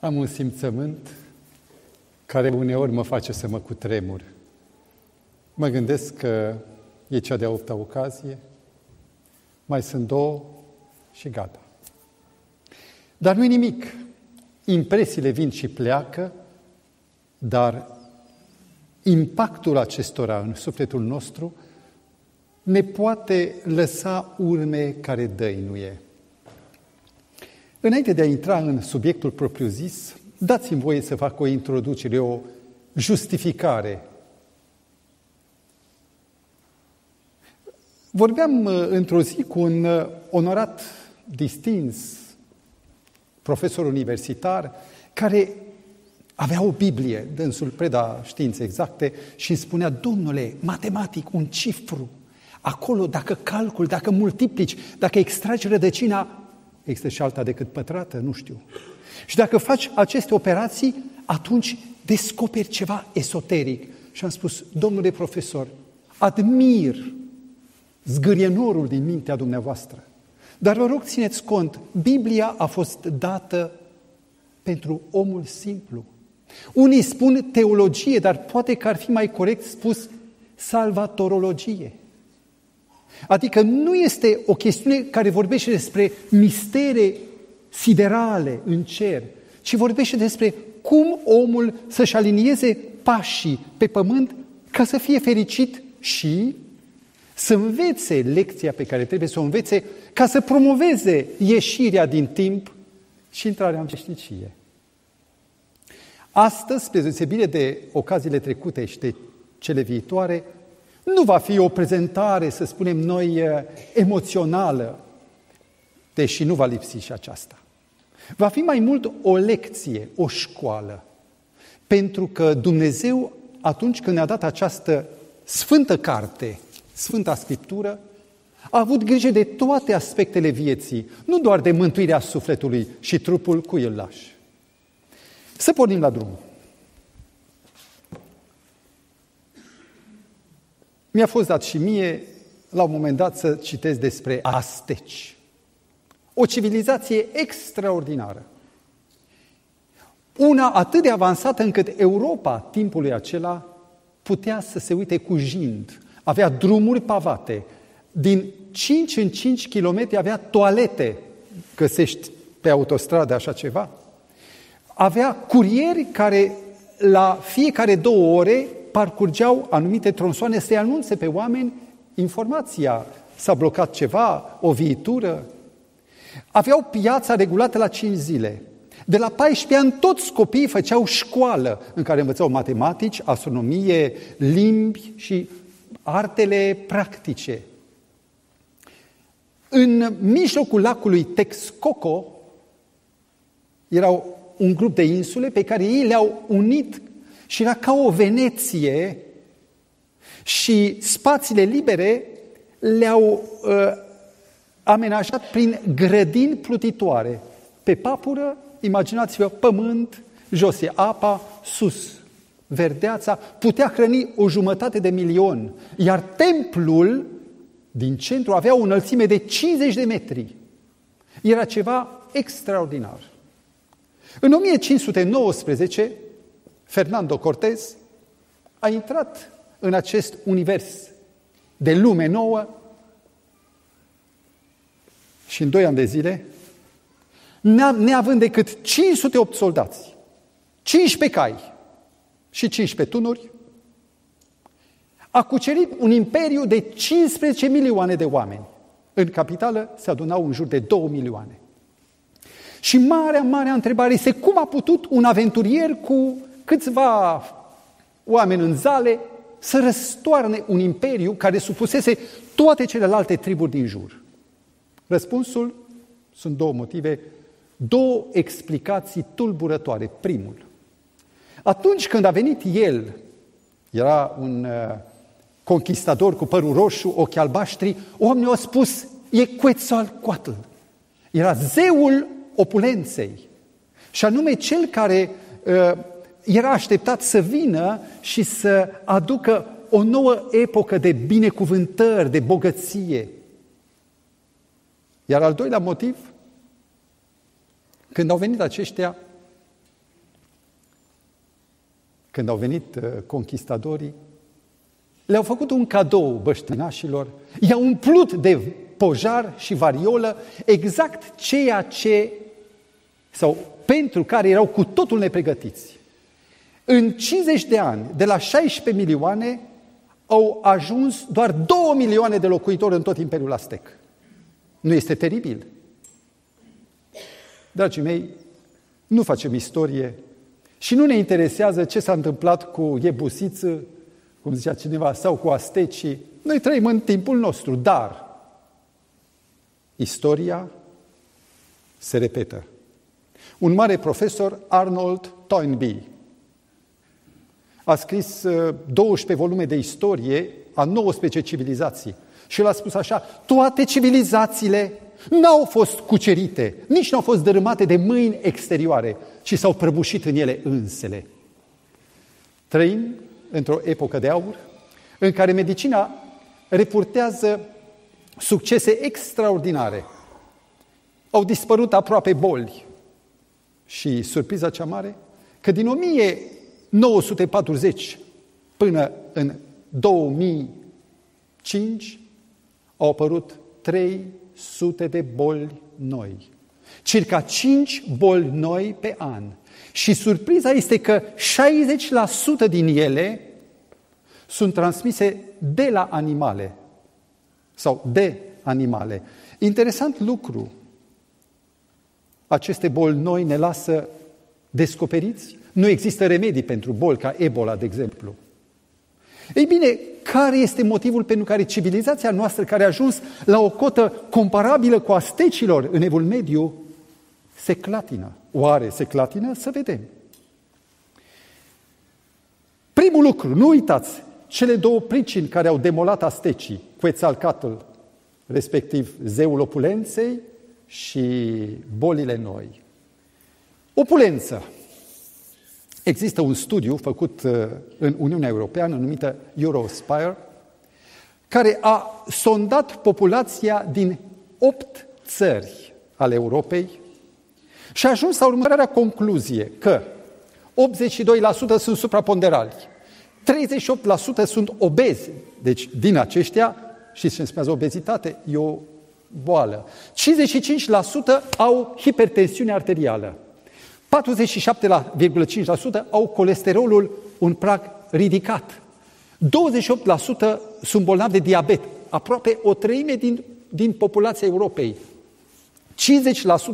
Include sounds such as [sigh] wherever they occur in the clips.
Am un simțământ care uneori mă face să mă cutremur. Mă gândesc că e cea de-a opta ocazie, mai sunt două și gata. Dar nu-i nimic. Impresiile vin și pleacă, dar impactul acestora în sufletul nostru ne poate lăsa urme care dăinuie. Înainte de a intra în subiectul propriu-zis, dați-mi voie să fac o introducere, o justificare. Vorbeam uh, într-o zi cu un uh, onorat, distins profesor universitar, care avea o Biblie, dânsul preda științe exacte, și îmi spunea, domnule, matematic, un cifru, acolo, dacă calcul, dacă multiplici, dacă extragi rădăcina, Există și alta decât pătrată? Nu știu. Și dacă faci aceste operații, atunci descoperi ceva esoteric. Și am spus, domnule profesor, admir zgârienorul din mintea dumneavoastră. Dar vă rog, țineți cont, Biblia a fost dată pentru omul simplu. Unii spun teologie, dar poate că ar fi mai corect spus salvatorologie. Adică nu este o chestiune care vorbește despre mistere siderale în cer, ci vorbește despre cum omul să-și alinieze pașii pe pământ ca să fie fericit și să învețe lecția pe care trebuie să o învețe ca să promoveze ieșirea din timp și intrarea în veșnicie. Astăzi, spre deosebire de ocaziile trecute și de cele viitoare, nu va fi o prezentare, să spunem noi, emoțională, deși nu va lipsi și aceasta. Va fi mai mult o lecție, o școală. Pentru că Dumnezeu, atunci când ne-a dat această sfântă carte, Sfânta Scriptură, a avut grijă de toate aspectele vieții, nu doar de mântuirea sufletului și trupul cu el lași. Să pornim la drum. Mi-a fost dat și mie, la un moment dat, să citesc despre asteci. O civilizație extraordinară. Una atât de avansată încât Europa, timpului acela, putea să se uite cu jind. Avea drumuri pavate. Din 5 în 5 km avea toalete. Găsești pe autostradă așa ceva. Avea curieri care la fiecare două ore parcurgeau anumite tronsoane să-i anunțe pe oameni informația. S-a blocat ceva, o viitură. Aveau piața regulată la 5 zile. De la 14 ani toți copiii făceau școală în care învățau matematici, astronomie, limbi și artele practice. În mijlocul lacului Texcoco erau un grup de insule pe care ei le-au unit și era ca o Veneție și spațiile libere le-au uh, amenajat prin grădini plutitoare. Pe papură, imaginați-vă, pământ, jos e apa, sus verdeața, putea hrăni o jumătate de milion. Iar templul din centru avea o înălțime de 50 de metri. Era ceva extraordinar. În 1519, Fernando Cortez a intrat în acest univers de lume nouă și în doi ani de zile, neavând decât 508 soldați, 15 cai și 15 tunuri, a cucerit un imperiu de 15 milioane de oameni. În capitală se adunau în jur de 2 milioane. Și marea, marea întrebare este cum a putut un aventurier cu câțiva oameni în zale să răstoarne un imperiu care supusese toate celelalte triburi din jur? Răspunsul sunt două motive, două explicații tulburătoare. Primul, atunci când a venit el, era un uh, conquistador cu părul roșu, ochi albaștri, oamenii au spus, e Quetzalcoatl. Era zeul opulenței. Și anume cel care uh, era așteptat să vină și să aducă o nouă epocă de binecuvântări, de bogăție. Iar al doilea motiv, când au venit aceștia, când au venit uh, conquistadorii, le-au făcut un cadou băștinașilor, i-au umplut de pojar și variolă exact ceea ce, sau pentru care erau cu totul nepregătiți. În 50 de ani, de la 16 milioane, au ajuns doar 2 milioane de locuitori în tot Imperiul Aztec. Nu este teribil? Dragii mei, nu facem istorie și nu ne interesează ce s-a întâmplat cu Iebusiță, cum zicea cineva, sau cu Astecii. Noi trăim în timpul nostru, dar istoria se repetă. Un mare profesor, Arnold Toynbee, a scris 12 uh, volume de istorie a 19 civilizații. Și el a spus așa, toate civilizațiile n-au fost cucerite, nici n-au fost dărâmate de mâini exterioare, ci s-au prăbușit în ele însele. Trăim într-o epocă de aur în care medicina reportează succese extraordinare. Au dispărut aproape boli. Și surpriza cea mare, că din 1940 până în 2005 au apărut 300 de boli noi. Circa 5 boli noi pe an. Și surpriza este că 60% din ele sunt transmise de la animale sau de animale. Interesant lucru. Aceste boli noi ne lasă descoperiți? Nu există remedii pentru boli ca Ebola, de exemplu. Ei bine, care este motivul pentru care civilizația noastră, care a ajuns la o cotă comparabilă cu astecilor în Evul Mediu, se clatină? Oare se clatină? Să vedem. Primul lucru, nu uitați, cele două pricini care au demolat astecii, Quetzalcoatl, respectiv zeul opulenței și bolile noi. Opulență. Există un studiu făcut uh, în Uniunea Europeană numită Eurospire, care a sondat populația din opt țări ale Europei și a ajuns la următoarea concluzie că 82% sunt supraponderali, 38% sunt obezi, deci din aceștia, și ce înseamnă obezitate? E o boală. 55% au hipertensiune arterială. 47,5% au colesterolul un prag ridicat. 28% sunt bolnavi de diabet, aproape o treime din, din populația Europei.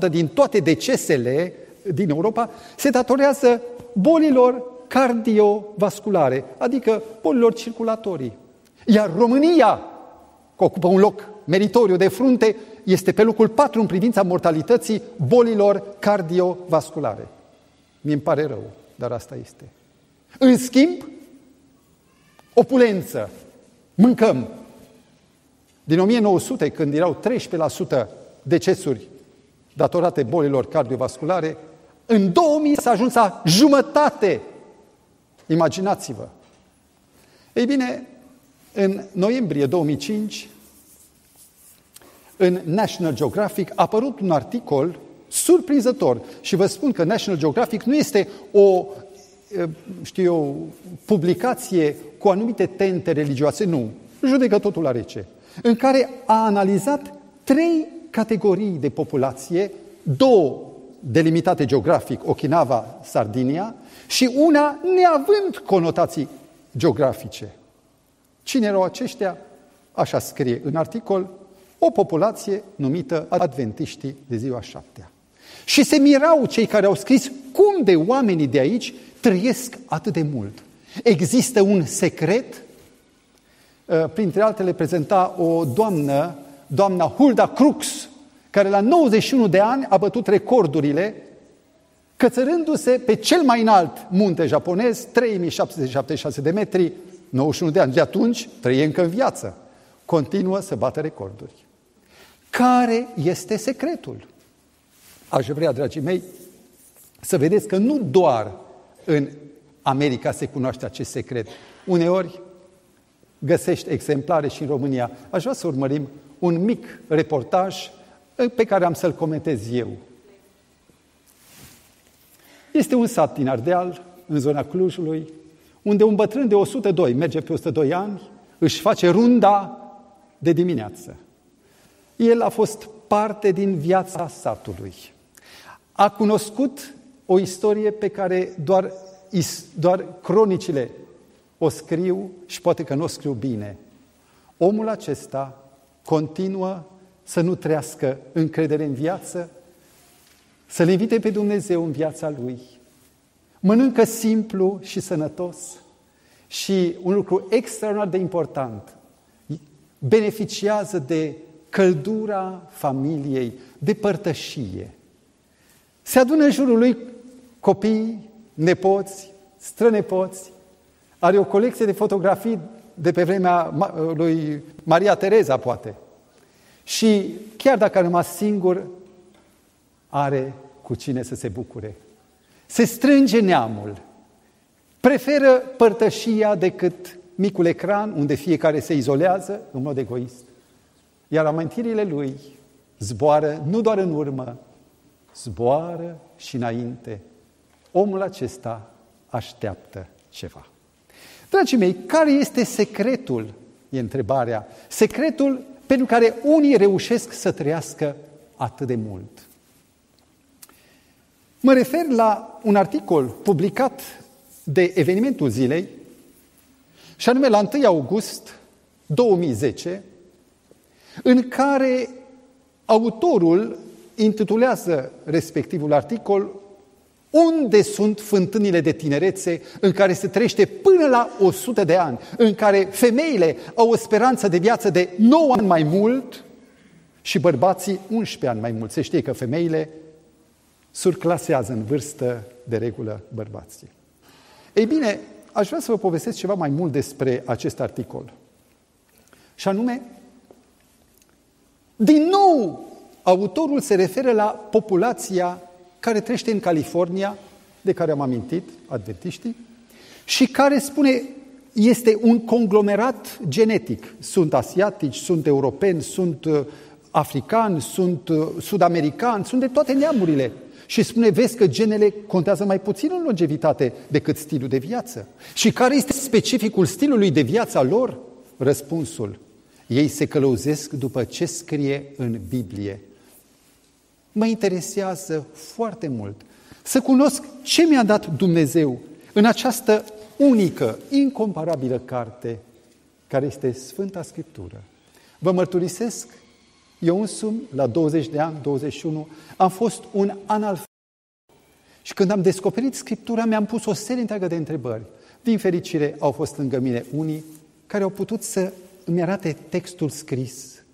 50% din toate decesele din Europa se datorează bolilor cardiovasculare, adică bolilor circulatorii. Iar România, că ocupă un loc meritoriu de frunte, este pe locul 4 în privința mortalității bolilor cardiovasculare. mi îmi pare rău, dar asta este. În schimb, opulență, mâncăm. Din 1900, când erau 13% decesuri datorate bolilor cardiovasculare, în 2000 s-a ajuns la jumătate. Imaginați-vă. Ei bine, în noiembrie 2005, în National Geographic a apărut un articol surprinzător. Și vă spun că National Geographic nu este o, știu eu, publicație cu anumite tente religioase, nu. Judecă totul la rece. În care a analizat trei categorii de populație, două delimitate geografic, Okinawa, Sardinia, și una neavând conotații geografice. Cine erau aceștia? Așa scrie în articol, o populație numită adventiștii de ziua șaptea. Și se mirau cei care au scris cum de oamenii de aici trăiesc atât de mult. Există un secret? Uh, printre altele prezenta o doamnă, doamna Hulda Crux, care la 91 de ani a bătut recordurile cățărându-se pe cel mai înalt munte japonez, 3776 de metri, 91 de ani. De atunci trăie încă în viață. Continuă să bată recorduri. Care este secretul? Aș vrea, dragii mei, să vedeți că nu doar în America se cunoaște acest secret. Uneori găsești exemplare și în România. Aș vrea să urmărim un mic reportaj pe care am să-l comentez eu. Este un sat din Ardeal, în zona Clujului, unde un bătrân de 102 merge pe 102 ani, își face runda de dimineață. El a fost parte din viața satului. A cunoscut o istorie pe care doar, doar cronicile o scriu și poate că nu o scriu bine. Omul acesta continuă să nu trăiască încredere în viață, să-L invite pe Dumnezeu în viața Lui. Mănâncă simplu și sănătos și un lucru extraordinar de important, beneficiază de căldura familiei, de părtășie. Se adună în jurul lui copii, nepoți, strănepoți, are o colecție de fotografii de pe vremea lui Maria Tereza, poate. Și chiar dacă a rămas singur, are cu cine să se bucure. Se strânge neamul. Preferă părtășia decât micul ecran unde fiecare se izolează în mod egoist. Iar amintirile lui zboară nu doar în urmă, zboară și înainte. Omul acesta așteaptă ceva. Dragii mei, care este secretul? E întrebarea. Secretul pentru care unii reușesc să trăiască atât de mult. Mă refer la un articol publicat de evenimentul zilei, și anume la 1 august 2010, în care autorul intitulează respectivul articol unde sunt fântânile de tinerețe în care se trăiește până la 100 de ani, în care femeile au o speranță de viață de 9 ani mai mult și bărbații 11 ani mai mult. Se știe că femeile surclasează în vârstă de regulă bărbații. Ei bine, aș vrea să vă povestesc ceva mai mult despre acest articol. Și anume, din nou, autorul se referă la populația care trăiește în California, de care am amintit, adventiștii, și care spune este un conglomerat genetic. Sunt asiatici, sunt europeni, sunt uh, africani, sunt uh, sud-americani, sunt de toate neamurile. Și spune, vezi că genele contează mai puțin în longevitate decât stilul de viață. Și care este specificul stilului de viață al lor? Răspunsul. Ei se călăuzesc după ce scrie în Biblie. Mă interesează foarte mult să cunosc ce mi-a dat Dumnezeu în această unică, incomparabilă carte care este Sfânta Scriptură. Vă mărturisesc eu însumi, la 20 de ani, 21, am fost un analfabet. Și când am descoperit Scriptura, mi-am pus o serie întreagă de întrebări. Din fericire, au fost lângă mine unii care au putut să îmi arate textul scris.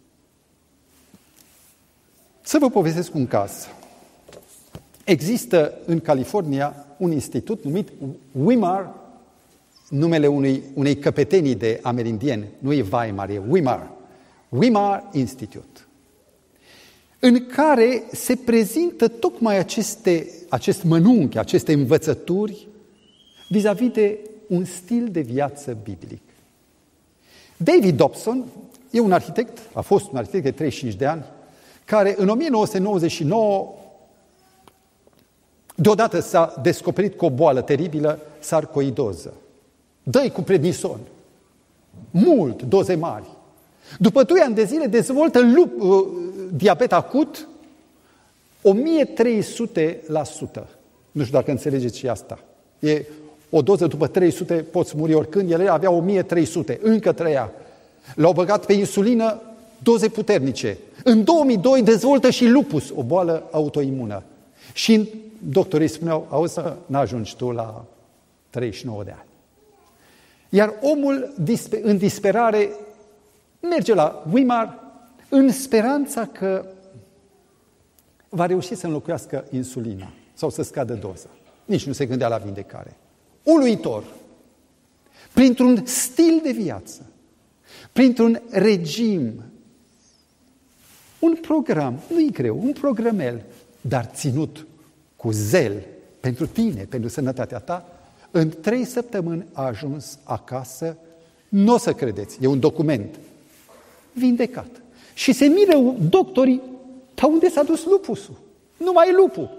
Să vă povestesc un caz. Există în California un institut numit Wimar, numele unei, unei căpetenii de amerindieni, nu e Weimar, e Wimar. Wimar Institute în care se prezintă tocmai aceste, acest mănunchi, aceste învățături vis-a-vis de un stil de viață biblic. David Dobson e un arhitect, a fost un arhitect de 35 de ani, care în 1999 deodată s-a descoperit cu o boală teribilă, sarcoidoză. dă cu prednison. Mult, doze mari. După 2 ani de zile dezvoltă lup, uh, diabet acut 1300 la sută. Nu știu dacă înțelegeți și asta. E o doză după 300, poți muri oricând, el avea 1300, încă trăia. L-au băgat pe insulină doze puternice. În 2002 dezvoltă și lupus, o boală autoimună. Și doctorii spuneau, auzi, n-ajungi tu la 39 de ani. Iar omul, în disperare, merge la Weimar în speranța că va reuși să înlocuiască insulina sau să scadă doza. Nici nu se gândea la vindecare. Uluitor! Printr-un stil de viață, printr-un regim, un program, nu-i greu, un programel, dar ținut cu zel pentru tine, pentru sănătatea ta, în trei săptămâni a ajuns acasă, nu o să credeți, e un document, vindecat. Și se miră doctorii, dar unde s-a dus lupusul? Nu mai e lupul.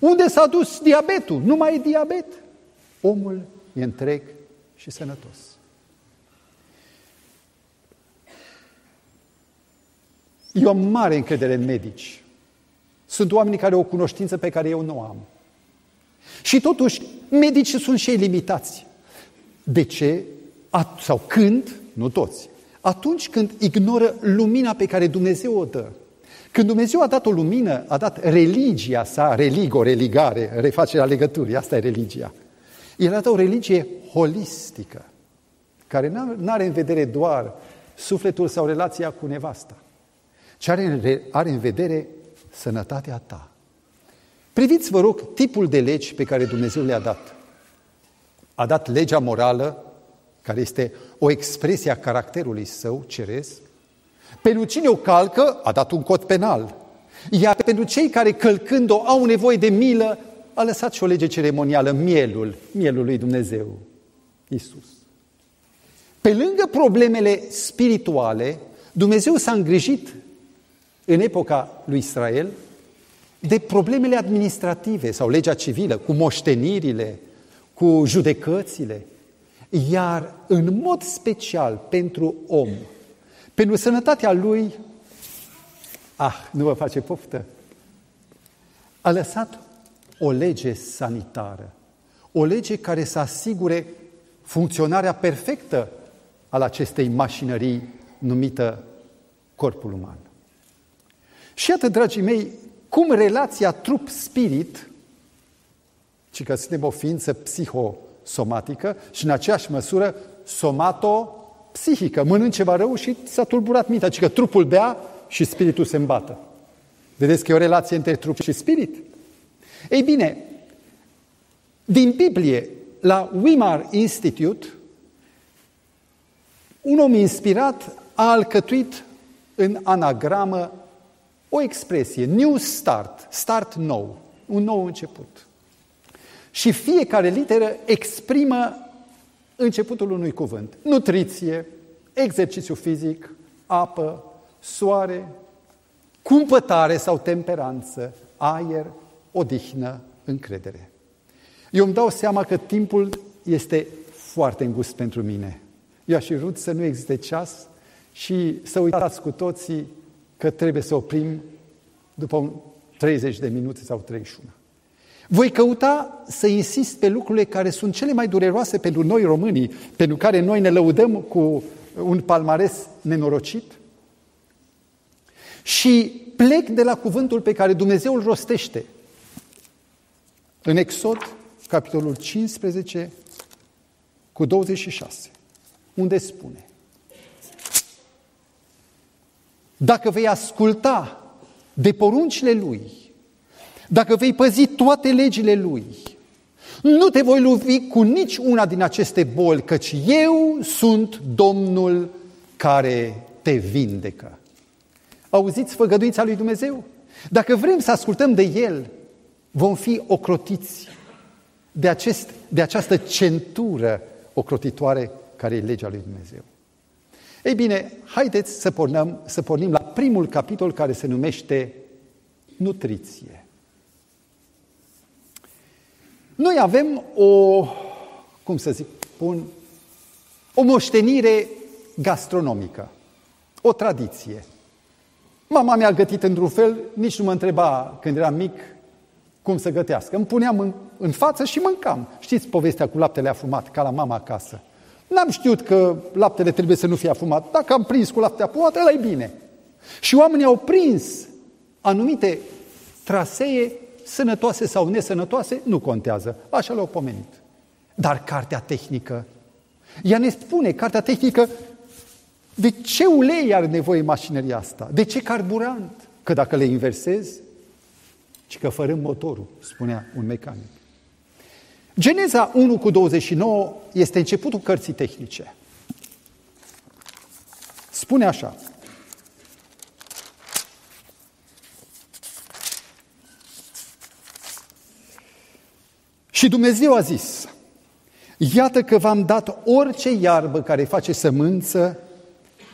Unde s-a dus diabetul? Nu mai e diabet. Omul e întreg și sănătos. Eu am mare încredere în medici. Sunt oameni care au o cunoștință pe care eu nu am. Și totuși, medicii sunt și ei limitați. De ce? Sau când, nu toți, atunci când ignoră lumina pe care Dumnezeu o dă. Când Dumnezeu a dat o lumină, a dat religia sa, religo, religare, refacerea legăturii, asta e religia. El a dat o religie holistică, care nu are în vedere doar sufletul sau relația cu nevasta, ci are, are în vedere sănătatea ta. Priviți, vă rog, tipul de legi pe care Dumnezeu le-a dat. A dat legea morală, care este o expresie a caracterului său ceresc. Pentru cine o calcă, a dat un cod penal. Iar pentru cei care călcând-o au nevoie de milă, a lăsat și o lege ceremonială, mielul, mielul lui Dumnezeu, Isus. Pe lângă problemele spirituale, Dumnezeu s-a îngrijit în epoca lui Israel de problemele administrative sau legea civilă, cu moștenirile, cu judecățile, iar în mod special pentru om, pentru sănătatea lui, ah, nu vă face poftă, a lăsat o lege sanitară, o lege care să asigure funcționarea perfectă al acestei mașinării numită corpul uman. Și iată, dragii mei, cum relația trup-spirit, ci că suntem o ființă psihosomatică și în aceeași măsură somato-psihică. Mănânc ceva rău și s-a tulburat mintea, ci că trupul bea și spiritul se îmbată. Vedeți că e o relație între trup și spirit? Ei bine, din Biblie, la Weimar Institute, un om inspirat a alcătuit în anagramă o expresie, new start, start nou, un nou început. Și fiecare literă exprimă începutul unui cuvânt. Nutriție, exercițiu fizic, apă, soare, cumpătare sau temperanță, aer, odihnă, încredere. Eu îmi dau seama că timpul este foarte îngust pentru mine. Eu aș fi vrut să nu existe ceas și să uitați cu toții că trebuie să oprim după 30 de minute sau 31. Voi căuta să insist pe lucrurile care sunt cele mai dureroase pentru noi românii, pentru care noi ne lăudăm cu un palmares nenorocit. Și plec de la cuvântul pe care Dumnezeu îl rostește. În Exod, capitolul 15, cu 26, unde spune Dacă vei asculta de poruncile Lui, dacă vei păzi toate legile Lui, nu te voi lovi cu nici una din aceste boli, căci eu sunt Domnul care te vindecă. Auziți făgăduința lui Dumnezeu? Dacă vrem să ascultăm de El, vom fi ocrotiți de, acest, de această centură ocrotitoare care e legea lui Dumnezeu. Ei bine, haideți să pornim, să pornim la primul capitol care se numește nutriție. Noi avem o, cum să zic, pun, o moștenire gastronomică, o tradiție. Mama mi-a gătit într-un fel, nici nu mă întreba când eram mic cum să gătească. Îmi puneam în, în față și mâncam. Știți povestea cu laptele afumat, ca la mama acasă. N-am știut că laptele trebuie să nu fie afumat. Dacă am prins cu lapte afumat, ăla e bine. Și oamenii au prins anumite trasee sănătoase sau nesănătoase, nu contează. Așa le-au pomenit. Dar cartea tehnică, ea ne spune, cartea tehnică, de ce ulei are nevoie mașinăria asta? De ce carburant? Că dacă le inversezi, ci că fără motorul, spunea un mecanic. Geneza 1 cu 29 este începutul cărții tehnice. Spune așa. Și Dumnezeu a zis, iată că v-am dat orice iarbă care face sămânță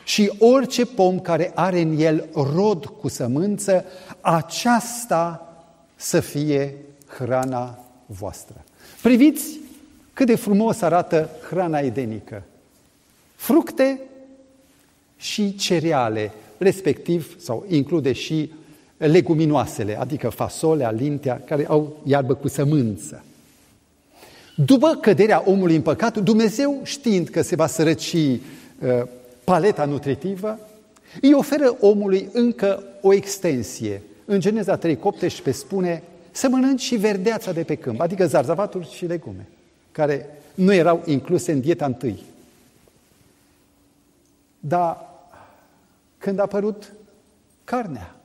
și orice pom care are în el rod cu sămânță, aceasta să fie hrana voastră. Priviți cât de frumos arată hrana edenică. Fructe și cereale, respectiv, sau include și leguminoasele, adică fasolea, lintea, care au iarbă cu sămânță. După căderea omului în păcat, Dumnezeu, știind că se va sărăci uh, paleta nutritivă, îi oferă omului încă o extensie. În Geneza 3, 18 spune să mănânci și verdeața de pe câmp, adică zarzavaturi și legume, care nu erau incluse în dieta întâi. Dar când a apărut carnea,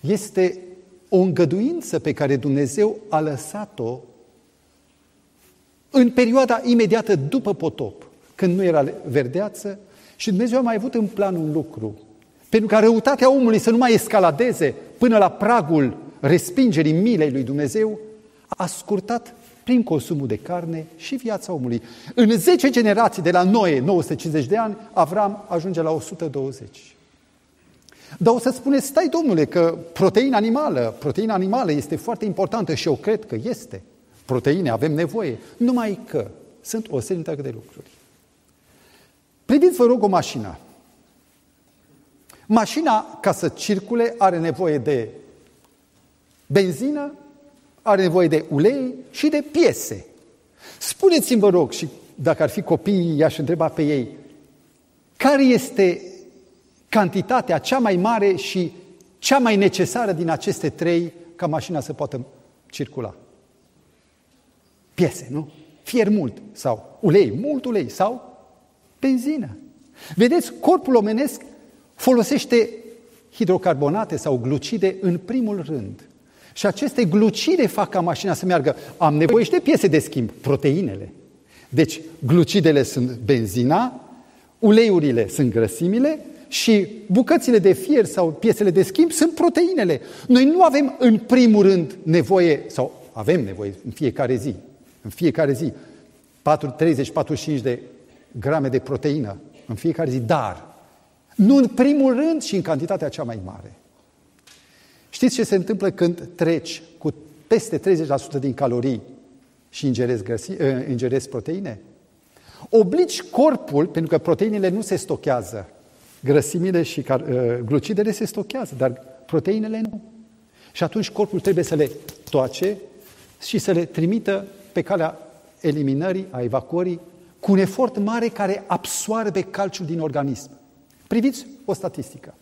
este o îngăduință pe care Dumnezeu a lăsat-o în perioada imediată după potop, când nu era verdeață și Dumnezeu a mai avut în plan un lucru. Pentru ca răutatea omului să nu mai escaladeze până la pragul respingerii milei lui Dumnezeu, a scurtat prin consumul de carne și viața omului. În 10 generații de la Noe, 950 de ani, Avram ajunge la 120. Dar o să spuneți, stai domnule, că proteina animală, proteina animală este foarte importantă și eu cred că este. Proteine avem nevoie. Numai că sunt o serie întreagă de lucruri. Priviți, vă rog, o mașină. Mașina, ca să circule, are nevoie de benzină, are nevoie de ulei și de piese. Spuneți-mi, vă rog, și dacă ar fi copii, i-aș întreba pe ei, care este cantitatea cea mai mare și cea mai necesară din aceste trei ca mașina să poată circula? Piese, nu? Fier mult sau ulei, mult ulei sau benzină. Vedeți, corpul omenesc folosește hidrocarbonate sau glucide în primul rând. Și aceste glucide fac ca mașina să meargă. Am nevoie și de piese de schimb, proteinele. Deci, glucidele sunt benzina, uleiurile sunt grăsimile și bucățile de fier sau piesele de schimb sunt proteinele. Noi nu avem în primul rând nevoie, sau avem nevoie în fiecare zi, în fiecare zi, 30-45 de grame de proteină în fiecare zi, dar nu în primul rând și în cantitatea cea mai mare. Știți ce se întâmplă când treci cu peste 30% din calorii și ingerezi, găsi, ă, ingerezi proteine? Obligi corpul, pentru că proteinele nu se stochează, grăsimile și ă, glucidele se stochează, dar proteinele nu. Și atunci corpul trebuie să le toace și să le trimită pe calea eliminării, a evacuării, cu un efort mare care absoarbe calciul din organism. Priviți o statistică.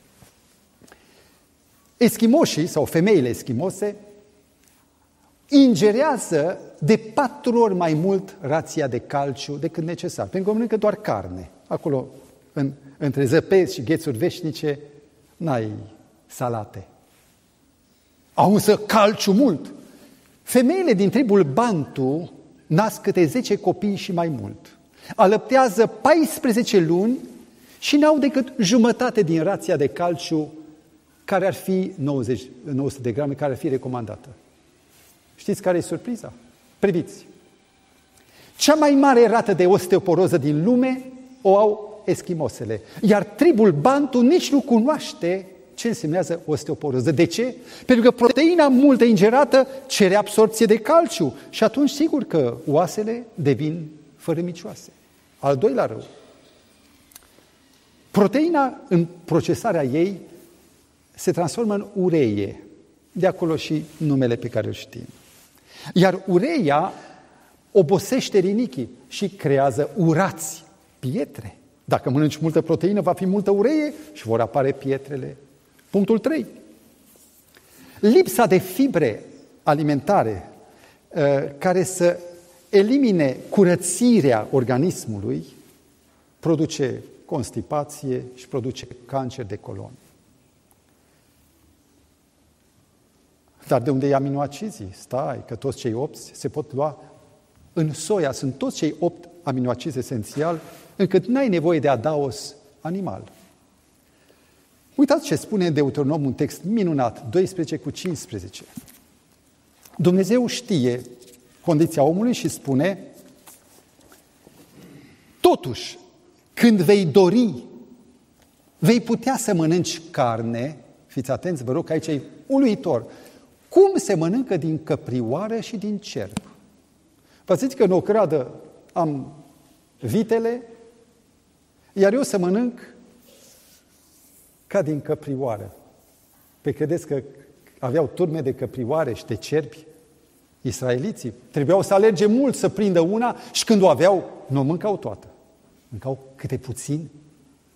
Eschimoșii sau femeile eschimose ingerează de patru ori mai mult rația de calciu decât necesar, pentru că mănâncă doar carne. Acolo, în, între zăpezi și ghețuri veșnice, n-ai salate. Au însă calciu mult. Femeile din tribul Bantu nasc câte 10 copii și mai mult. Alăptează 14 luni și n-au decât jumătate din rația de calciu care ar fi 90, 900 de grame, care ar fi recomandată. Știți care e surpriza? Priviți! Cea mai mare rată de osteoporoză din lume o au eschimosele. Iar tribul Bantu nici nu cunoaște ce însemnează osteoporoză. De ce? Pentru că proteina multă ingerată cere absorpție de calciu și atunci sigur că oasele devin fărâmicioase. Al doilea rău. Proteina în procesarea ei se transformă în ureie. De acolo și numele pe care îl știm. Iar ureia obosește rinichii și creează urați, pietre. Dacă mănânci multă proteină, va fi multă ureie și vor apare pietrele. Punctul 3. Lipsa de fibre alimentare uh, care să elimine curățirea organismului produce constipație și produce cancer de colon. Dar de unde e aminoacizii? Stai, că toți cei opt se pot lua. În soia sunt toți cei opt aminoacizi esențial, încât n-ai nevoie de adaos animal. Uitați ce spune în Deuteronom un text minunat, 12 cu 15. Dumnezeu știe condiția omului și spune Totuși, când vei dori, vei putea să mănânci carne, fiți atenți, vă rog, că aici e uluitor, cum se mănâncă din căprioară și din cerb. Vă zic că în o cradă am vitele, iar eu să mănânc ca din căprioară. Pe credeți că aveau turme de căprioare și de cerbi? Israeliții trebuiau să alerge mult să prindă una și când o aveau, nu o mâncau toată. Mâncau câte puțin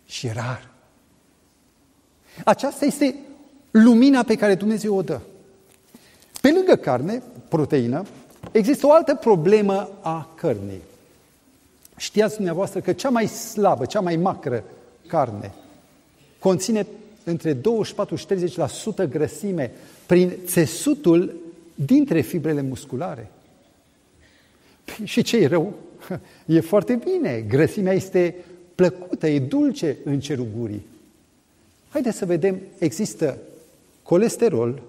și rar. Aceasta este lumina pe care Dumnezeu o dă. Pe lângă carne, proteină, există o altă problemă a cărnii. Știați dumneavoastră că cea mai slabă, cea mai macră carne conține între 24 și 30% grăsime prin țesutul dintre fibrele musculare. Păi și ce e rău? [laughs] E foarte bine. Grăsimea este plăcută, e dulce în cerul gurii. Haideți să vedem, există colesterol,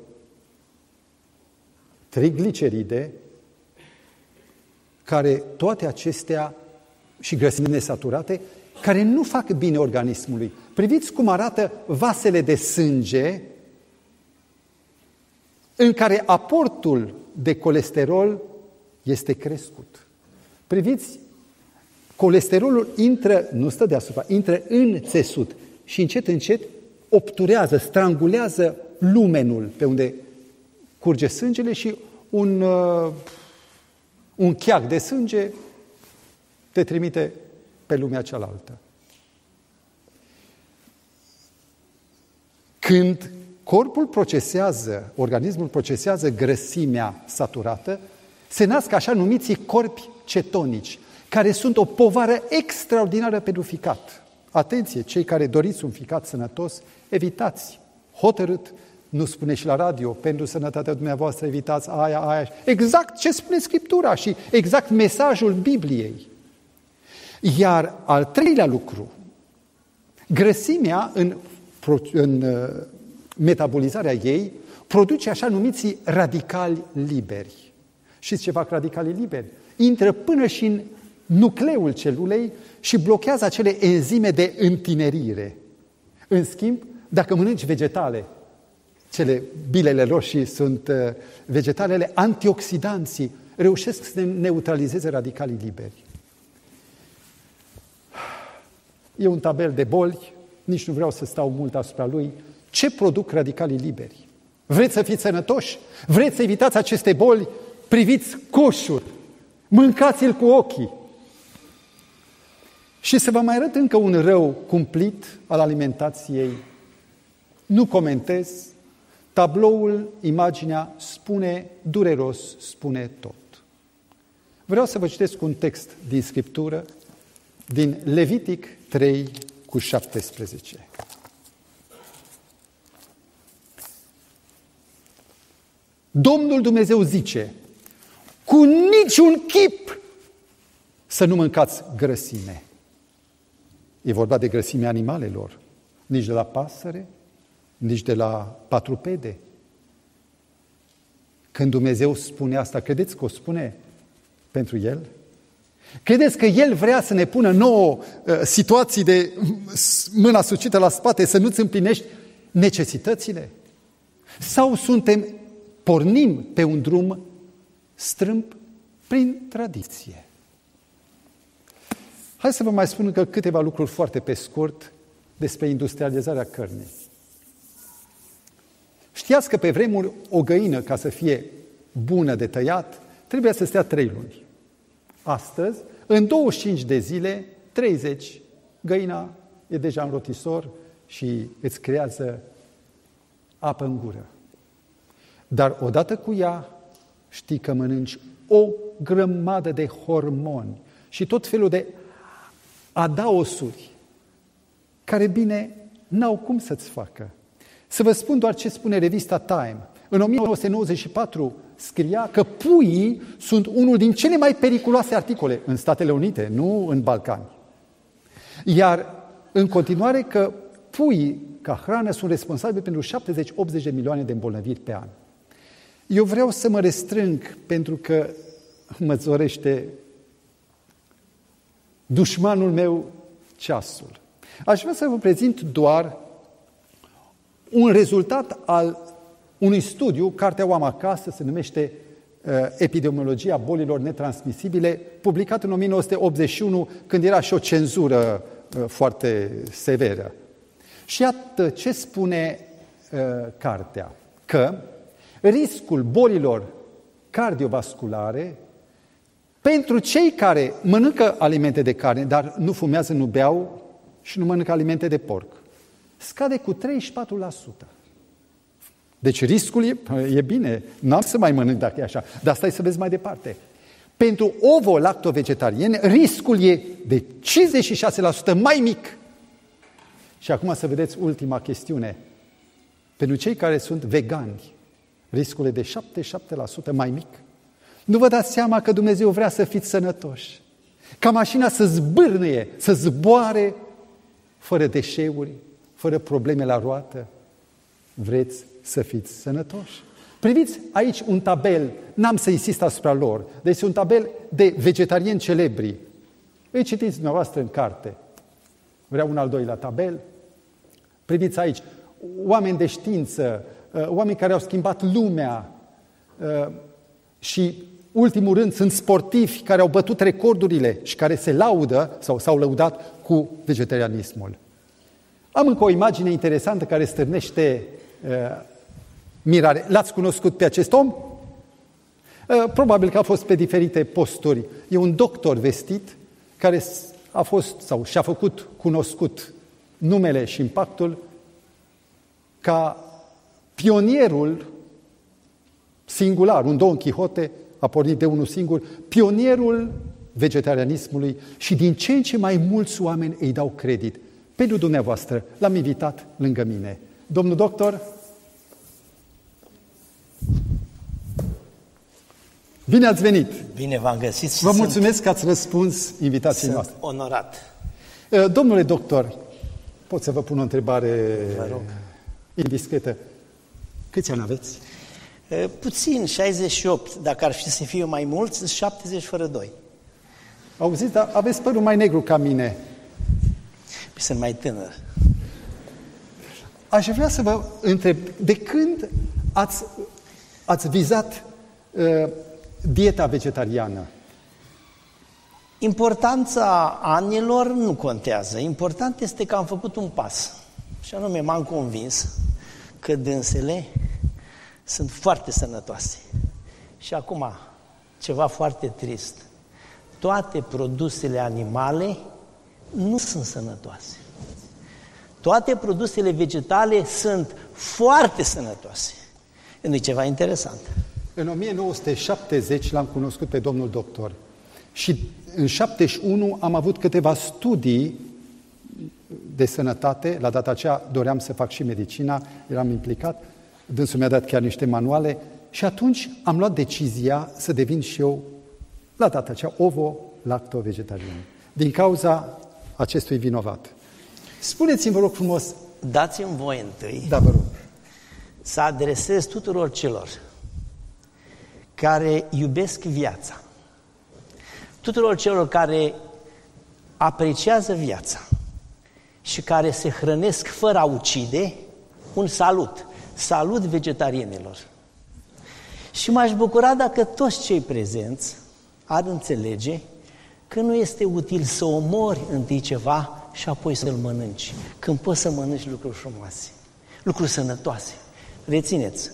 trigliceride, care toate acestea și grăsimi nesaturate, care nu fac bine organismului. Priviți cum arată vasele de sânge în care aportul de colesterol este crescut. Priviți, colesterolul intră, nu stă deasupra, intră în țesut și încet, încet obturează, strangulează lumenul pe unde curge sângele și un, uh, un cheac de sânge te trimite pe lumea cealaltă. Când corpul procesează, organismul procesează grăsimea saturată, se nasc așa numiții corpi cetonici, care sunt o povară extraordinară pentru ficat. Atenție, cei care doriți un ficat sănătos, evitați hotărât, nu spune și la radio, pentru sănătatea dumneavoastră evitați aia, aia. Exact ce spune Scriptura și exact mesajul Bibliei. Iar al treilea lucru, grăsimea în, în uh, metabolizarea ei produce așa numiții radicali liberi. Și ce fac radicalii liberi? Intră până și în nucleul celulei și blochează acele enzime de întinerire. În schimb, dacă mănânci vegetale, cele bilele roșii sunt uh, vegetalele, antioxidanții reușesc să neutralizeze radicalii liberi. E un tabel de boli, nici nu vreau să stau mult asupra lui. Ce produc radicalii liberi? Vreți să fiți sănătoși? Vreți să evitați aceste boli? Priviți coșul, mâncați-l cu ochii. Și să vă mai arăt încă un rău cumplit al alimentației. Nu comentez, tabloul, imaginea spune dureros, spune tot. Vreau să vă citesc un text din Scriptură, din Levitic 3 cu 17. Domnul Dumnezeu zice, cu niciun chip să nu mâncați grăsime. E vorba de grăsime animalelor, nici de la pasăre, nici de la patrupede. Când Dumnezeu spune asta, credeți că o spune pentru El? Credeți că El vrea să ne pună nouă uh, situații de mâna sucită la spate, să nu-ți împlinești necesitățile? Sau suntem, pornim pe un drum strâmb prin tradiție? Hai să vă mai spun încă câteva lucruri foarte pe scurt despre industrializarea cărnii. Știați că pe vremuri o găină, ca să fie bună de tăiat, trebuie să stea trei luni. Astăzi, în 25 de zile, 30, găina e deja în rotisor și îți creează apă în gură. Dar odată cu ea, știi că mănânci o grămadă de hormoni și tot felul de adaosuri care, bine, n-au cum să-ți facă. Să vă spun doar ce spune revista Time. În 1994 scria că puii sunt unul din cele mai periculoase articole în Statele Unite, nu în Balcani. Iar în continuare că puii ca hrană sunt responsabili pentru 70-80 de milioane de îmbolnăviri pe an. Eu vreau să mă restrâng pentru că mă zorește dușmanul meu ceasul. Aș vrea să vă prezint doar un rezultat al unui studiu, cartea o am acasă, se numește Epidemiologia bolilor netransmisibile, publicat în 1981, când era și o cenzură foarte severă. Și iată ce spune uh, cartea, că riscul bolilor cardiovasculare pentru cei care mănâncă alimente de carne, dar nu fumează, nu beau și nu mănâncă alimente de porc, scade cu 34%. Deci riscul e, e bine, n-am să mai mănânc dacă e așa, dar stai să vezi mai departe. Pentru ovo-lacto-vegetarieni, riscul e de 56% mai mic. Și acum să vedeți ultima chestiune. Pentru cei care sunt vegani, riscul e de 77% mai mic. Nu vă dați seama că Dumnezeu vrea să fiți sănătoși. Ca mașina să zbârnuie, să zboare fără deșeuri, fără probleme la roată. Vreți să fiți sănătoși? Priviți aici un tabel, n-am să insist asupra lor, deci un tabel de vegetarieni celebri. Îi citiți dumneavoastră în carte. Vreau un al doilea tabel. Priviți aici, oameni de știință, uh, oameni care au schimbat lumea uh, și, ultimul rând, sunt sportivi care au bătut recordurile și care se laudă sau s-au lăudat cu vegetarianismul. Am încă o imagine interesantă care stârnește uh, mirare. L-ați cunoscut pe acest om? Uh, probabil că a fost pe diferite posturi. E un doctor vestit care a fost sau și-a făcut cunoscut numele și impactul ca pionierul singular, un Don Quixote a pornit de unul singur, pionierul vegetarianismului și din ce în ce mai mulți oameni îi dau credit. Pentru dumneavoastră l-am invitat lângă mine. Domnul doctor, Bine ați venit! Bine v-am găsit și Vă mulțumesc că ați răspuns invitației sunt noastre. onorat. Uh, domnule doctor, pot să vă pun o întrebare indiscretă. Câți ani aveți? Uh, puțin, 68. Dacă ar fi să fie mai mulți, 70 fără 2. Auziți, dar aveți părul mai negru ca mine. Păi sunt mai tânăr. Aș vrea să vă întreb, de când ați, ați vizat uh, dieta vegetariană? Importanța anilor nu contează. Important este că am făcut un pas. Și anume m-am convins că dânsele sunt foarte sănătoase. Și acum, ceva foarte trist. Toate produsele animale nu sunt sănătoase. Toate produsele vegetale sunt foarte sănătoase. Nu e ceva interesant. În 1970 l-am cunoscut pe domnul doctor și în 71 am avut câteva studii de sănătate, la data aceea doream să fac și medicina, eram implicat, dânsul mi-a dat chiar niște manuale și atunci am luat decizia să devin și eu, la data aceea, ovo-lacto-vegetarian, din cauza acestui vinovat. Spuneți-mi, vă rog frumos... Dați-mi voi întâi da, vă rog. să adresez tuturor celor care iubesc viața, tuturor celor care apreciază viața și care se hrănesc fără a ucide, un salut. Salut vegetarienilor. Și m-aș bucura dacă toți cei prezenți ar înțelege că nu este util să omori întâi ceva și apoi să-l mănânci. Când poți să mănânci lucruri frumoase, lucruri sănătoase. Rețineți,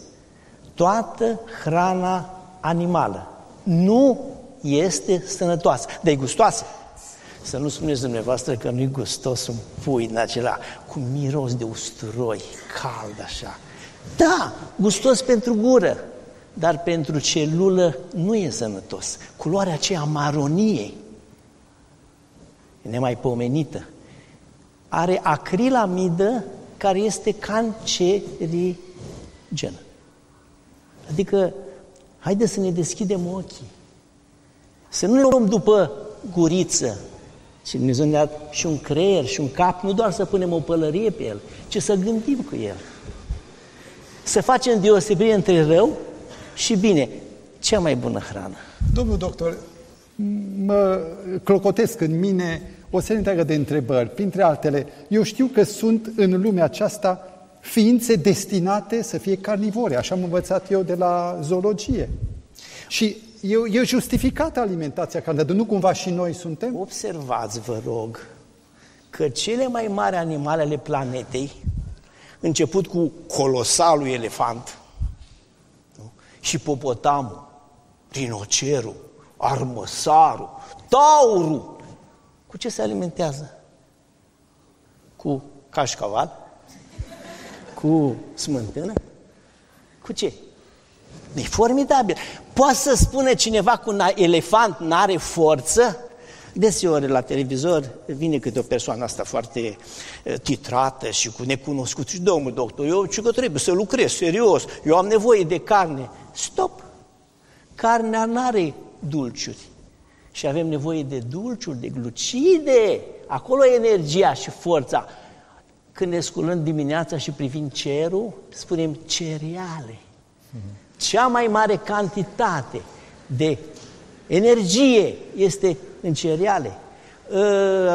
toată hrana animală. Nu este sănătoasă, dar e gustoasă. Să nu spuneți dumneavoastră că nu-i gustos un pui în acela cu miros de usturoi, cald așa. Da, gustos pentru gură, dar pentru celulă nu e sănătos. Culoarea aceea maroniei e nemaipomenită. Are acrilamidă care este cancerigenă. Adică Haideți să ne deschidem ochii. Să nu le luăm după guriță. Și Dumnezeu ne-a dat și un creier și un cap, nu doar să punem o pălărie pe el, ci să gândim cu el. Să facem deosebire între rău și bine. Cea mai bună hrană. Domnul doctor, mă clocotesc în mine o serie întreagă de întrebări. Printre altele, eu știu că sunt în lumea aceasta ființe destinate să fie carnivore, așa am învățat eu de la zoologie. Și e, e justificată alimentația care nu cumva și noi suntem? Observați, vă rog, că cele mai mari animale ale planetei, început cu colosalul elefant, nu? și popotamul, rinocerul, armăsarul, taurul, cu ce se alimentează? Cu cașcaval? Cu smântână? Cu ce? E formidabil. Poate să spune cineva că un elefant nu are forță? Deseori la televizor vine câte o persoană asta foarte uh, titrată și cu necunoscut. Și domnul doctor, eu ce că trebuie să lucrez serios, eu am nevoie de carne. Stop! Carnea nu are dulciuri. Și avem nevoie de dulciuri, de glucide. Acolo e energia și forța. Când ne sculăm dimineața și privim cerul, spunem cereale. Cea mai mare cantitate de energie este în cereale. Ă,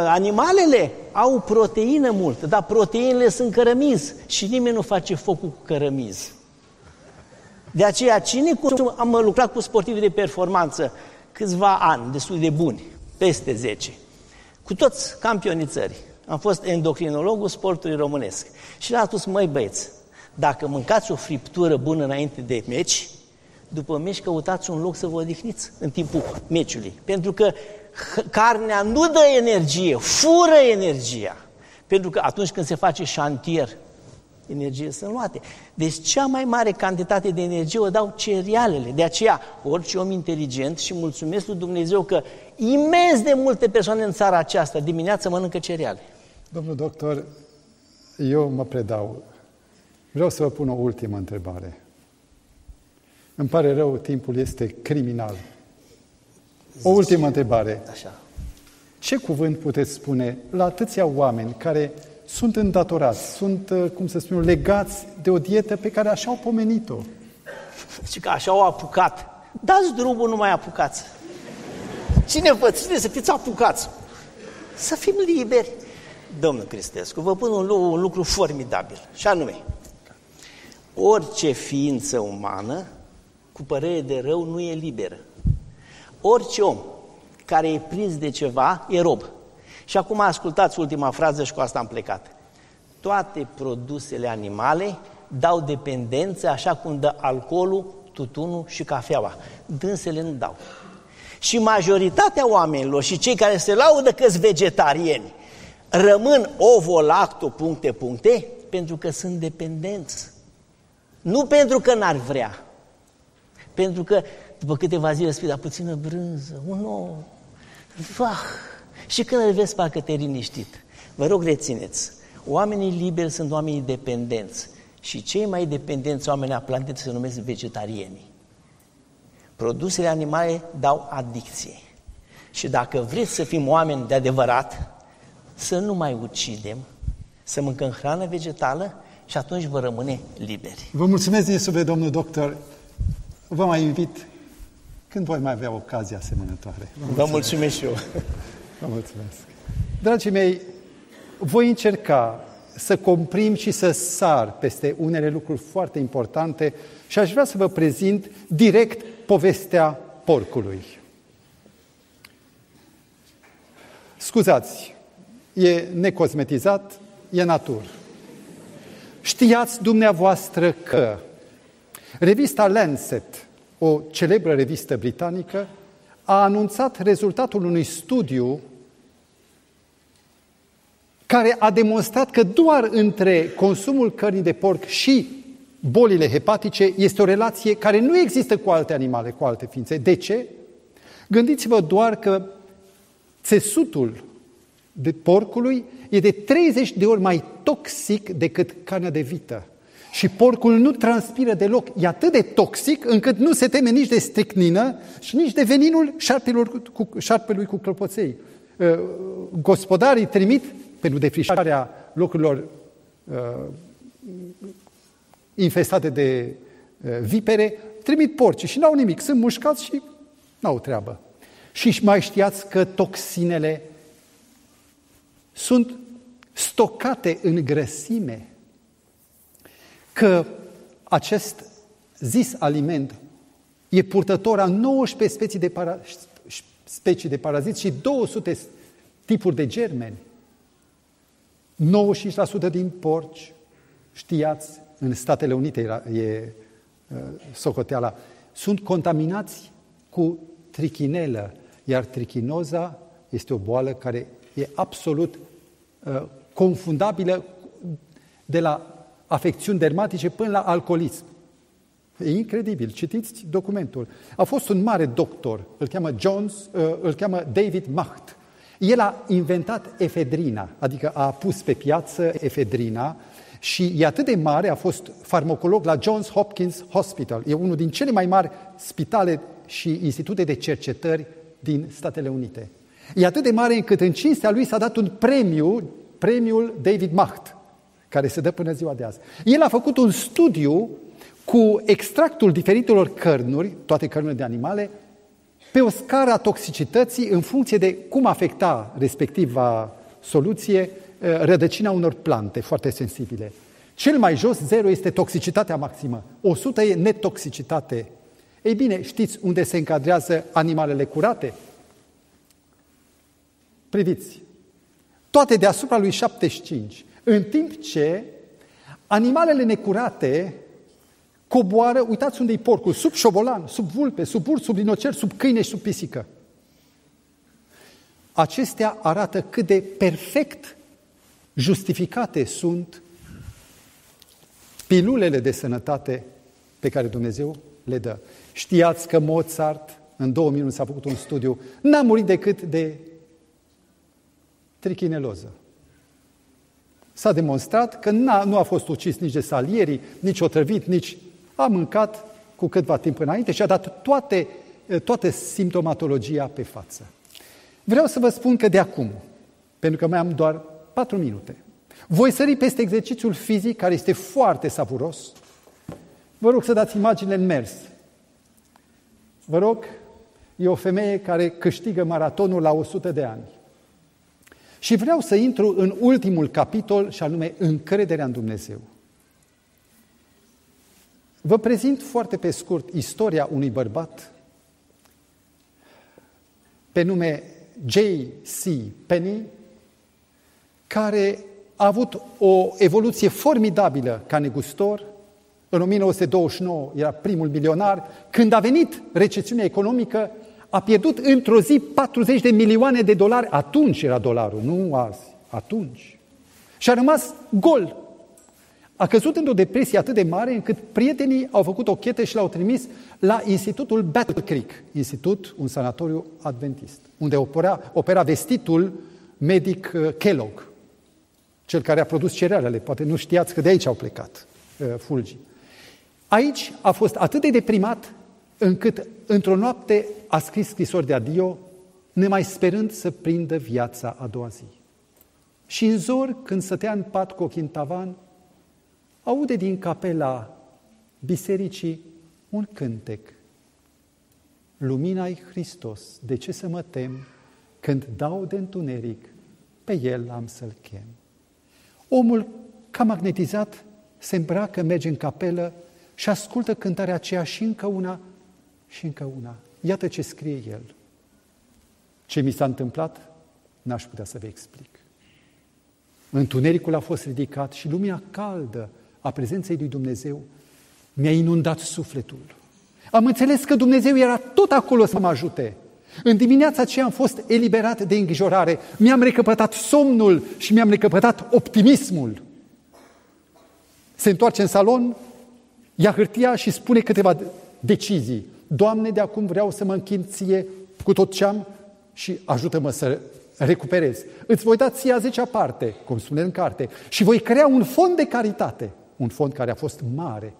animalele au proteină multă, dar proteinele sunt cărămizi și nimeni nu face focul cu cărămizi. De aceea, cine cu... am lucrat cu sportivi de performanță câțiva ani, destul de buni, peste 10, cu toți campionii țării. Am fost endocrinologul sportului românesc. Și le-am spus, măi băieți, dacă mâncați o friptură bună înainte de meci, după meci căutați un loc să vă odihniți în timpul meciului. Pentru că carnea nu dă energie, fură energia. Pentru că atunci când se face șantier, energie sunt luate. Deci cea mai mare cantitate de energie o dau cerealele. De aceea, orice om inteligent și mulțumesc lui Dumnezeu că imens de multe persoane în țara aceasta dimineața mănâncă cereale. Domnul doctor, eu mă predau. Vreau să vă pun o ultimă întrebare. Îmi pare rău, timpul este criminal. O ultimă întrebare. Așa. Ce cuvânt puteți spune la atâția oameni care sunt îndatorați, sunt, uh, cum să spun, legați de o dietă pe care așa au pomenit-o? Și că așa au apucat. Dați drumul, nu mai apucați. Cine vă ține să fiți apucați? Să fim liberi. Domnul Cristescu, vă pun un, un lucru formidabil, și anume, orice ființă umană cu părere de rău nu e liberă. Orice om care e prins de ceva e rob. Și acum ascultați ultima frază și cu asta am plecat. Toate produsele animale dau dependență așa cum dă alcoolul, tutunul și cafeaua. Dânsele nu dau. Și majoritatea oamenilor și cei care se laudă că sunt vegetariani rămân ovo-lacto, puncte, puncte, pentru că sunt dependenți. Nu pentru că n-ar vrea. Pentru că după câteva zile spui, dar puțină brânză, un ou. Vah! Și când îl vezi, parcă te liniștit. Vă rog, rețineți, oamenii liberi sunt oamenii dependenți și cei mai dependenți oameni a planetei se numesc vegetarieni. Produsele animale dau adicție. Și dacă vreți să fim oameni de adevărat, să nu mai ucidem, să mâncăm hrană vegetală și atunci vă rămâne liberi. Vă mulțumesc din suflet, domnul doctor. Vă mai invit când voi mai avea ocazia asemănătoare. Vă mulțumesc, Vă mulțumesc și eu. Vă mulțumesc. Dragii mei, voi încerca să comprim și să sar peste unele lucruri foarte importante și aș vrea să vă prezint direct povestea porcului. Scuzați, e necosmetizat, e natur. Știați dumneavoastră că revista Lancet, o celebră revistă britanică, a anunțat rezultatul unui studiu care a demonstrat că doar între consumul cărnii de porc și bolile hepatice este o relație care nu există cu alte animale, cu alte ființe. De ce? Gândiți-vă doar că țesutul de porcului e de 30 de ori mai toxic decât carnea de vită. Și porcul nu transpiră deloc. E atât de toxic încât nu se teme nici de stricnină și nici de veninul șarpelor cu, șarpelui cu clopoței. Uh, gospodarii trimit pentru defrișarea locurilor uh, infestate de uh, vipere, trimit porci și n-au nimic, sunt mușcați și n-au treabă. Și mai știați că toxinele sunt stocate în grăsime, că acest zis aliment e purtător a 19 specii de, para, specii de paraziți și 200 tipuri de germeni. 95% din porci, știați, în Statele Unite era, e uh, socoteala, sunt contaminați cu trichinelă, iar trichinoza este o boală care e absolut uh, confundabilă de la afecțiuni dermatice până la alcoolism. E incredibil, citiți documentul. A fost un mare doctor, îl cheamă, Jones, uh, îl cheamă David Macht. El a inventat efedrina, adică a pus pe piață efedrina și e atât de mare, a fost farmacolog la Johns Hopkins Hospital. E unul din cele mai mari spitale și institute de cercetări din Statele Unite. E atât de mare încât în cinstea lui s-a dat un premiu, premiul David Macht, care se dă până ziua de azi. El a făcut un studiu cu extractul diferitelor cărnuri, toate cărnurile de animale, pe o scară a toxicității în funcție de cum afecta respectiva soluție eh, rădăcina unor plante foarte sensibile. Cel mai jos, zero, este toxicitatea maximă. 100 e netoxicitate. Ei bine, știți unde se încadrează animalele curate? Priviți. Toate deasupra lui 75. În timp ce animalele necurate coboară, uitați unde e porcul, sub șobolan, sub vulpe, sub urs, sub rinocer, sub câine și sub pisică. Acestea arată cât de perfect justificate sunt pilulele de sănătate pe care Dumnezeu le dă. Știați că Mozart, în 2001 s-a făcut un studiu, n-a murit decât de trichineloză. S-a demonstrat că nu a fost ucis nici de salierii, nici otrăvit, nici a mâncat cu câtva timp înainte și a dat toate, toată simptomatologia pe față. Vreau să vă spun că de acum, pentru că mai am doar patru minute, voi sări peste exercițiul fizic, care este foarte savuros. Vă rog să dați imaginile în mers. Vă rog, e o femeie care câștigă maratonul la 100 de ani. Și vreau să intru în ultimul capitol, și anume încrederea în Dumnezeu. Vă prezint foarte pe scurt istoria unui bărbat pe nume J.C. Penny, care a avut o evoluție formidabilă ca negustor. În 1929 era primul milionar. Când a venit recesiunea economică, a pierdut într-o zi 40 de milioane de dolari. Atunci era dolarul, nu azi. Atunci. Și a rămas gol. A căzut într-o depresie atât de mare încât prietenii au făcut o chetă și l-au trimis la Institutul Battle Creek, institut, un sanatoriu adventist, unde opera, opera vestitul medic uh, Kellogg, cel care a produs cerealele. Poate nu știați că de aici au plecat uh, fulgii. Aici a fost atât de deprimat încât într-o noapte a scris scrisori de adio, nemai sperând să prindă viața a doua zi. Și în zor, când stătea în pat cu ochii în tavan, aude din capela bisericii un cântec. lumina e Hristos, de ce să mă tem când dau de întuneric, pe el am să-l chem. Omul, ca magnetizat, se îmbracă, merge în capelă și ascultă cântarea aceea și încă una și încă una. Iată ce scrie el. Ce mi s-a întâmplat, n-aș putea să vă explic. Întunericul a fost ridicat și lumina caldă a prezenței lui Dumnezeu mi-a inundat sufletul. Am înțeles că Dumnezeu era tot acolo să mă ajute. În dimineața aceea am fost eliberat de îngrijorare, mi-am recăpătat somnul și mi-am recăpătat optimismul. Se întoarce în salon, ia hârtia și spune câteva decizii. Doamne, de acum vreau să mă închin ție cu tot ce am și ajută-mă să recuperez. Îți voi da ție a zecea parte, cum spune în carte, și voi crea un fond de caritate un fond care a fost mare.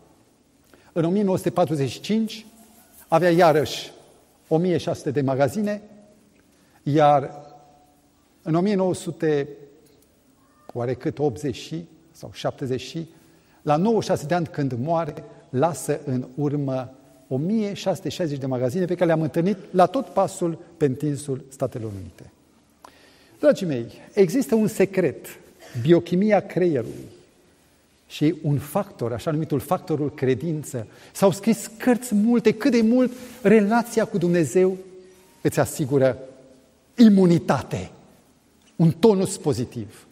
În 1945 avea iarăși 1600 de magazine, iar în 1900, oarecât 80 sau 70, la 96 de ani când moare, lasă în urmă 1660 de magazine pe care le-am întâlnit la tot pasul pe întinsul Statelor Unite. Dragii mei, există un secret, biochimia creierului și un factor, așa numitul factorul credință. S-au scris cărți multe, cât de mult relația cu Dumnezeu îți asigură imunitate, un tonus pozitiv.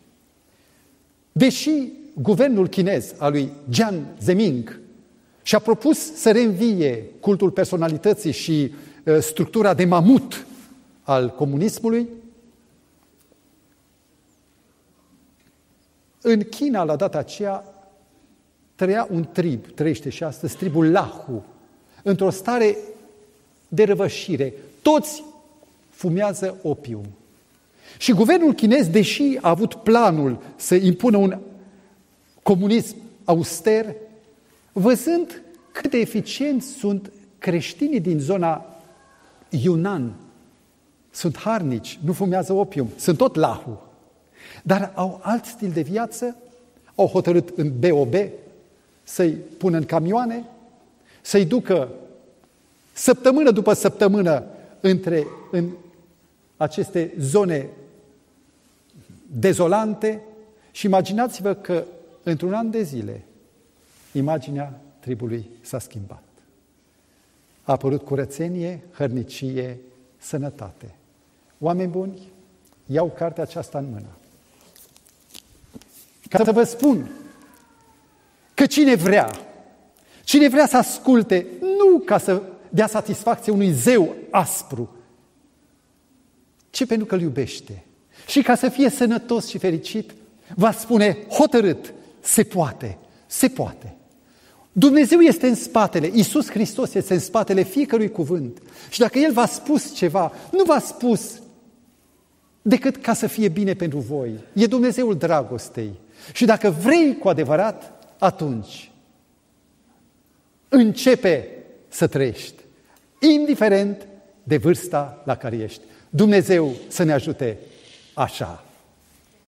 Deși guvernul chinez al lui Jiang Zemin și-a propus să reînvie cultul personalității și uh, structura de mamut al comunismului, în China, la data aceea, trăia un trib, trăiește și astăzi, tribul Lahu, într-o stare de răvășire. Toți fumează opium. Și guvernul chinez, deși a avut planul să impună un comunism auster, văzând cât de eficienți sunt creștinii din zona Yunnan, sunt harnici, nu fumează opium, sunt tot lahu, dar au alt stil de viață, au hotărât în BOB să-i pună în camioane, să-i ducă săptămână după săptămână între, în aceste zone dezolante. Și imaginați-vă că într-un an de zile imaginea tribului s-a schimbat. A apărut curățenie, hărnicie, sănătate. Oameni buni, iau cartea aceasta în mână. Ca să vă spun că cine vrea, cine vrea să asculte, nu ca să dea satisfacție unui zeu aspru, ci pentru că îl iubește. Și ca să fie sănătos și fericit, va spune hotărât, se poate, se poate. Dumnezeu este în spatele, Iisus Hristos este în spatele fiecărui cuvânt. Și dacă El v-a spus ceva, nu v-a spus decât ca să fie bine pentru voi. E Dumnezeul dragostei. Și dacă vrei cu adevărat, atunci începe să trăiești, indiferent de vârsta la care ești. Dumnezeu să ne ajute așa.